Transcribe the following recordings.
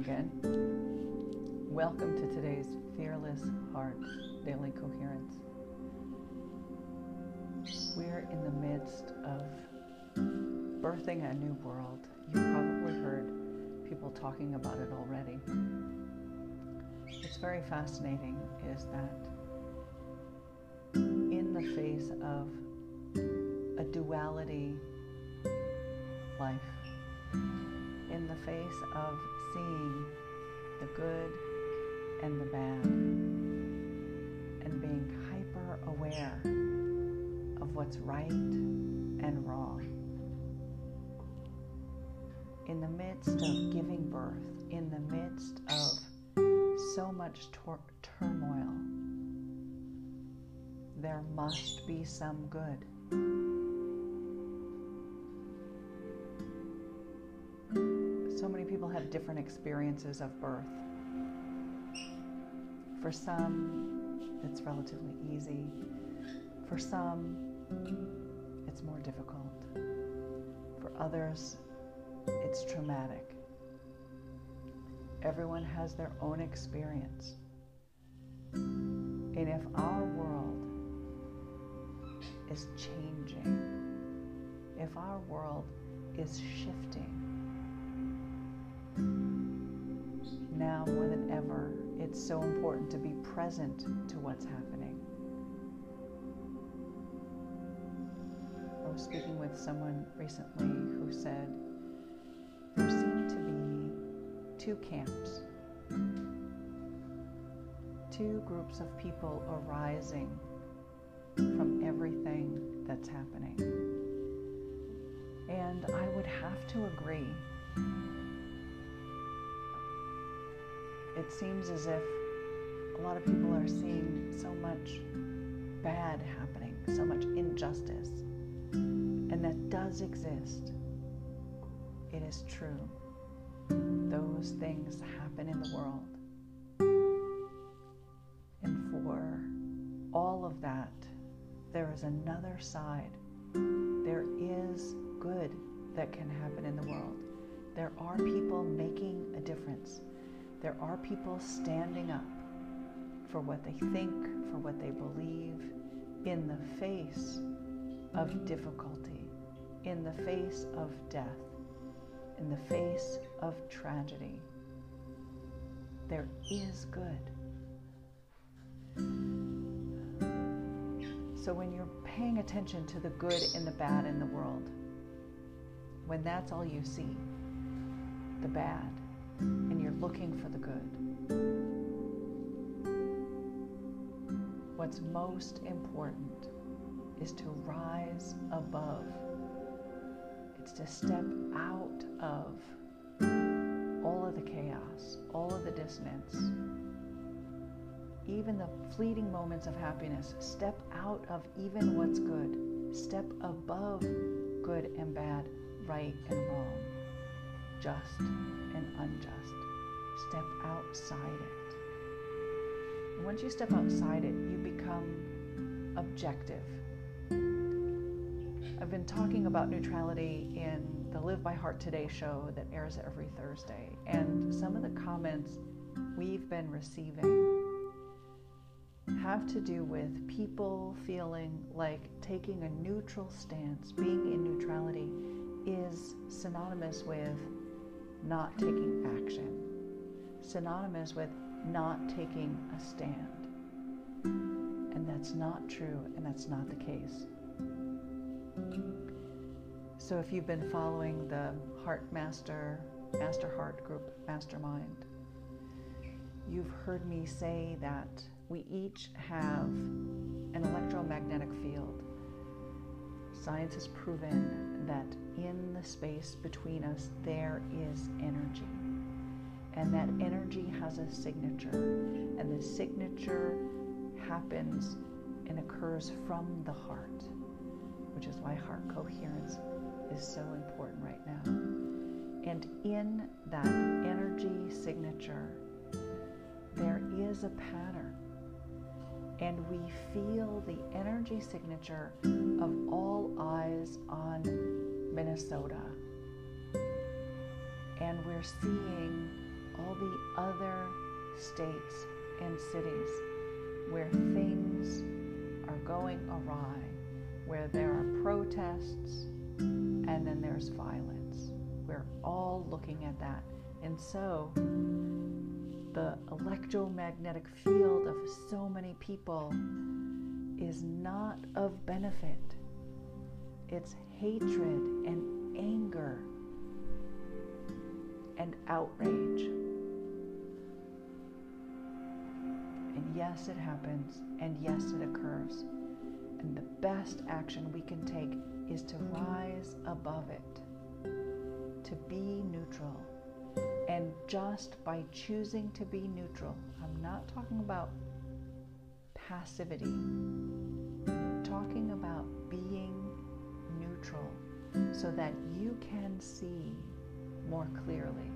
again. Welcome to today's Fearless Heart Daily Coherence. We're in the midst of birthing a new world. You've probably heard people talking about it already. What's very fascinating is that in the face of a duality life, in the face of seeing the good and the bad and being hyper aware of what's right and wrong. In the midst of giving birth, in the midst of so much tor- turmoil, there must be some good. Have different experiences of birth. For some, it's relatively easy. For some, it's more difficult. For others, it's traumatic. Everyone has their own experience. And if our world is changing, if our world is shifting, now more than ever, it's so important to be present to what's happening. I was speaking with someone recently who said there seem to be two camps, two groups of people arising from everything that's happening. And I would have to agree. It seems as if a lot of people are seeing so much bad happening, so much injustice. And that does exist. It is true. Those things happen in the world. And for all of that, there is another side. There is good that can happen in the world. There are people making a difference. There are people standing up for what they think, for what they believe, in the face of difficulty, in the face of death, in the face of tragedy. There is good. So when you're paying attention to the good and the bad in the world, when that's all you see, the bad, and you're looking for the good, what's most important is to rise above. It's to step out of all of the chaos, all of the dissonance, even the fleeting moments of happiness. Step out of even what's good. Step above good and bad, right and wrong, just and unjust. Step outside it. And once you step outside it, you become objective. I've been talking about neutrality in the Live by Heart Today show that airs every Thursday, and some of the comments we've been receiving have to do with people feeling like taking a neutral stance, being in neutrality, is synonymous with not taking action, synonymous with not taking a stand. And that's not true, and that's not the case. So if you've been following the Heart Master, Master Heart Group Mastermind, you've heard me say that we each have an electromagnetic field. Science has proven that in the space between us there is energy. And that energy has a signature. And the signature happens and occurs from the heart, which is why heart coherence is so important right now. And in that energy signature, there is a pattern. And we feel the energy signature of all eyes on Minnesota. And we're seeing all the other states and cities where things are going awry, where there are protests and then there's violence. We're all looking at that. And so the electromagnetic field of so many people is not of benefit. It's hatred and anger and outrage. And yes, it happens, and yes, it occurs. And the best action we can take is to rise above it, to be neutral. And just by choosing to be neutral, I'm not talking about passivity, I'm talking about being neutral so that you can see more clearly,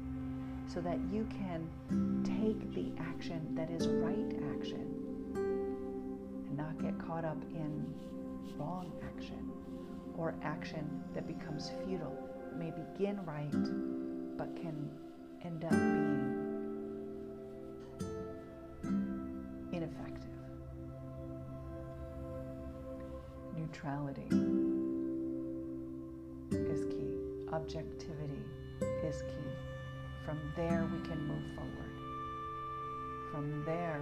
so that you can take the action that is right action and not get caught up in wrong action or action that becomes futile. It may begin right, but can end up being ineffective. Neutrality is key, objectivity is key. From there, we can move forward. From there,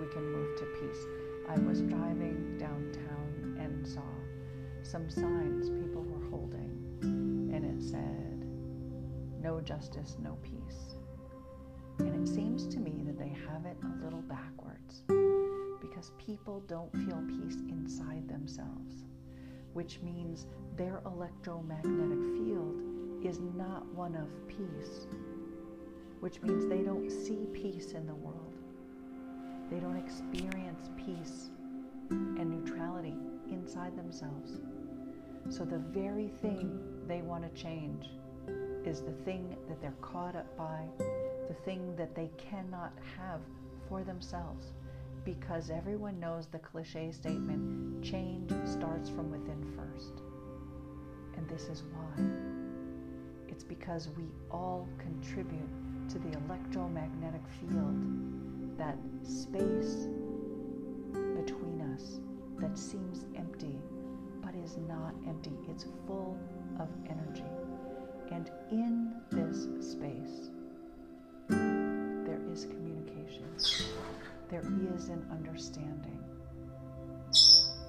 we can move to peace. I was driving downtown and saw some signs people were holding, and it said, No justice, no peace. And it seems to me that they have it a little backwards because people don't feel peace inside themselves, which means their electromagnetic field is not one of peace, which means they don't see peace in the world. They don't experience peace and neutrality inside themselves. So the very thing they want to change is the thing that they're caught up by, the thing that they cannot have for themselves. Because everyone knows the cliche statement change starts from within first. And this is why. It's because we all contribute to the electromagnetic field, that space between us that seems empty but is not empty. It's full of energy. And in this space, there is communication, there is an understanding,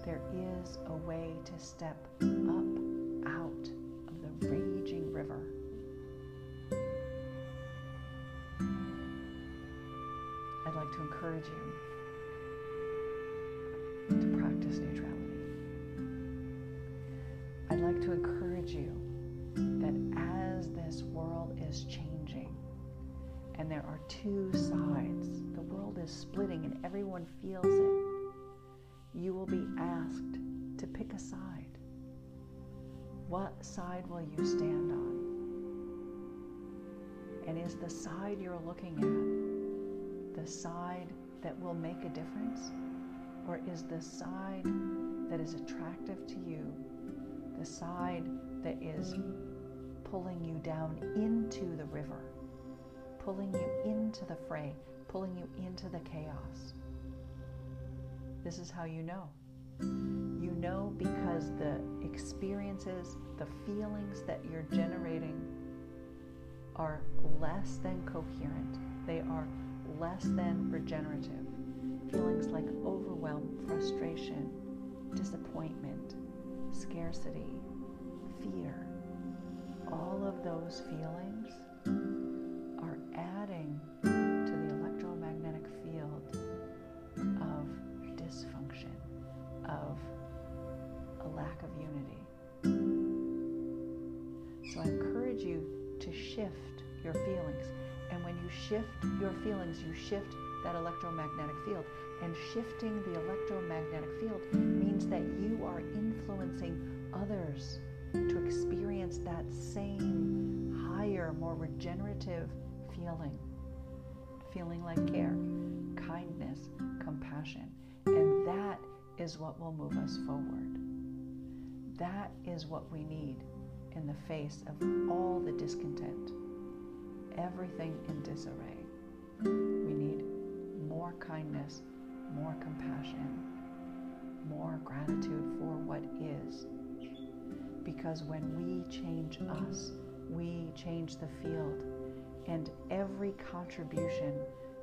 there is a way to step up out of the raging river. I'd like to encourage you to practice neutrality. I'd like to encourage you is changing and there are two sides, the world is splitting and everyone feels it, you will be asked to pick a side. What side will you stand on? And is the side you're looking at the side that will make a difference? Or is the side that is attractive to you the side that is pulling you down into the river, pulling you into the fray, pulling you into the chaos. This is how you know. You know because the experiences, the feelings that you're generating are less than coherent, they are less than regenerative. Feelings like overwhelm, frustration, disappointment, scarcity, fear, all of those feelings are adding to the electromagnetic field of dysfunction, of a lack of unity. So I encourage you to shift your feelings. And when you shift your feelings, you shift that electromagnetic field. And shifting the electromagnetic field means that you are influencing others to experience that same higher, more regenerative feeling. Feeling like care, kindness, compassion. And that is what will move us forward. That is what we need in the face of all the discontent, everything in disarray. We need more kindness, more compassion, more gratitude for what is. Because when we change us, we change the field. And every contribution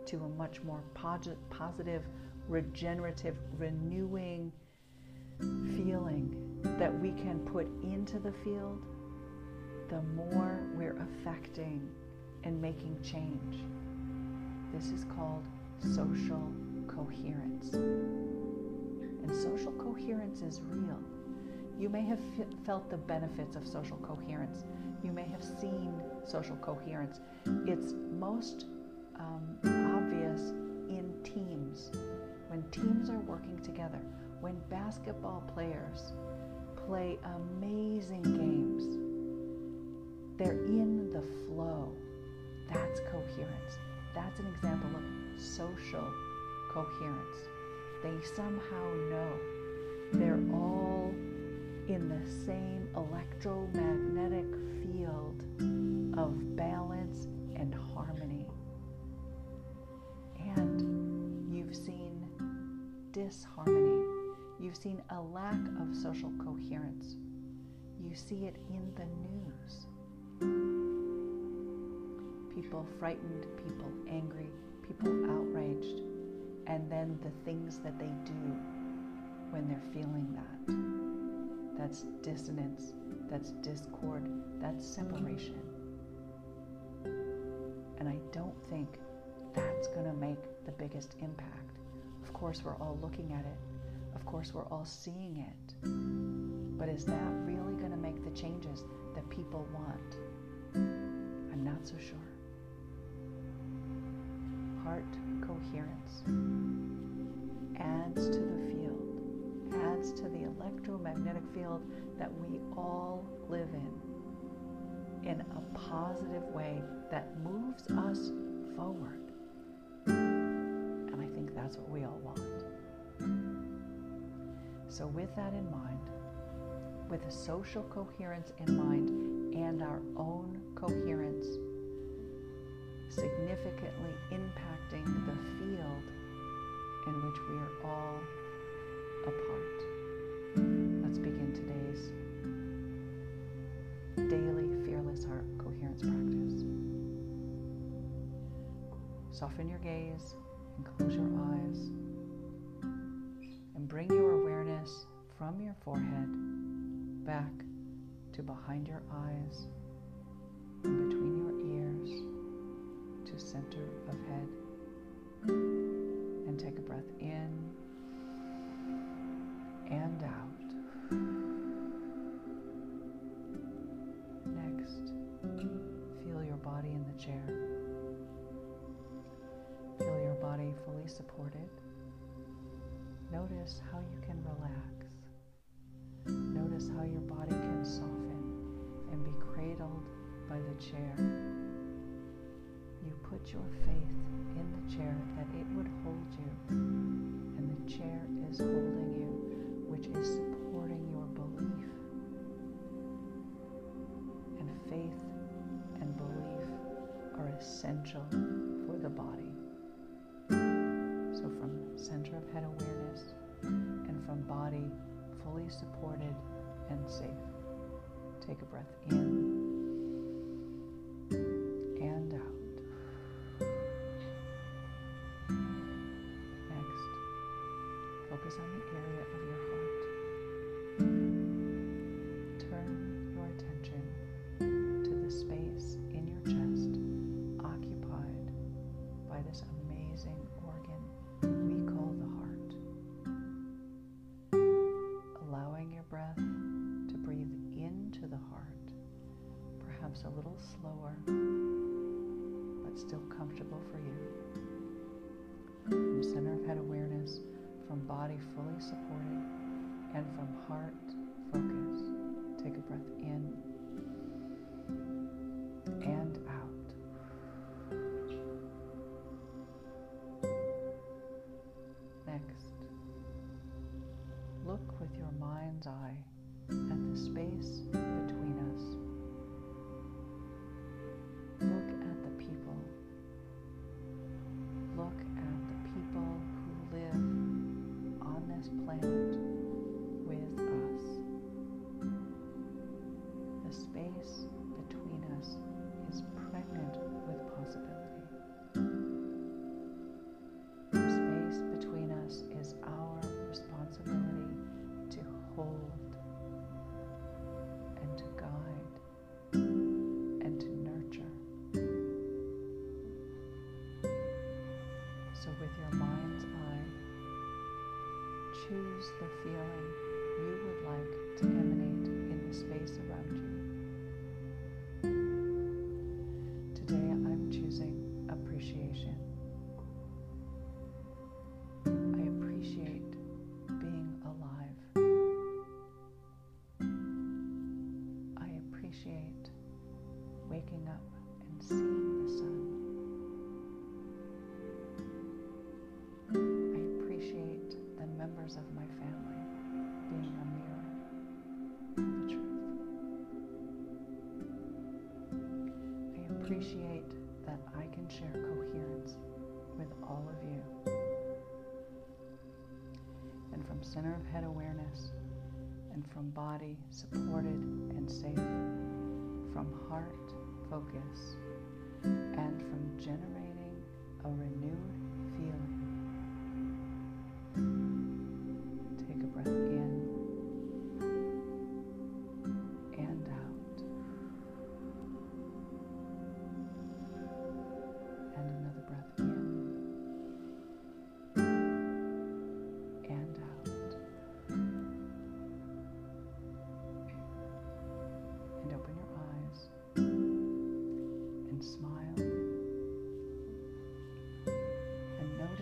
to a much more positive, regenerative, renewing feeling that we can put into the field, the more we're affecting and making change. This is called social coherence. And social coherence is real. You may have felt the benefits of social coherence. You may have seen social coherence. It's most um, obvious in teams. When teams are working together, when basketball players play amazing games, they're in the flow. That's coherence. That's an example of social coherence. They somehow know they're all in the same electromagnetic field of balance and harmony. And you've seen disharmony. You've seen a lack of social coherence. You see it in the news people frightened, people angry, people outraged, and then the things that they do when they're feeling that. That's dissonance, that's discord, that's separation. And I don't think that's going to make the biggest impact. Of course, we're all looking at it, of course, we're all seeing it. But is that really going to make the changes that people want? I'm not so sure heart coherence adds to the field, adds to the electromagnetic field that we all live in, in a positive way that moves us forward. And I think that's what we all want. So, with that in mind, with a social coherence in mind and our own coherence, significantly impacting the field in which we are all a part. Let's begin today's daily fearless heart coherence practice. Soften your gaze and close your eyes and bring your awareness from your forehead back to behind your eyes and between your ears to center of head. And take a breath in and out. Next, feel your body in the chair. Feel your body fully supported. Notice how you can relax. Notice how your body can soften and be cradled by the chair You put your faith in the chair that it would hold you, and the chair is holding essential for the body. So, from center of head awareness and from body fully supported and safe, take a breath in. Mind's eye at the space appreciate waking up and seeing the sun. I appreciate the members of my family being a mirror of the truth. I appreciate that I can share coherence with all of you. And from center of head awareness and from body supported and safe, from heart focus, and from generating a renewed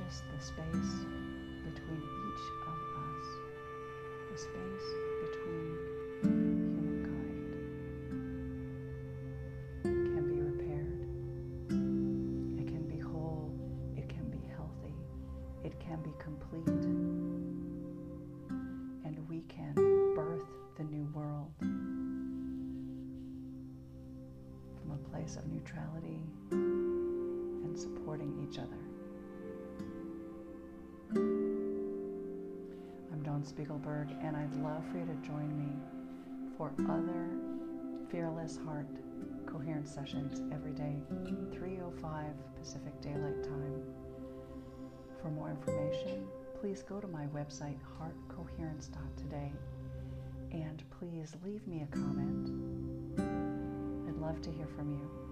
notice the space between each of us, the space between Spiegelberg, and I'd love for you to join me for other Fearless Heart coherence sessions every day, 3:05 Pacific Daylight Time. For more information, please go to my website heartcoherence.today and please leave me a comment. I'd love to hear from you.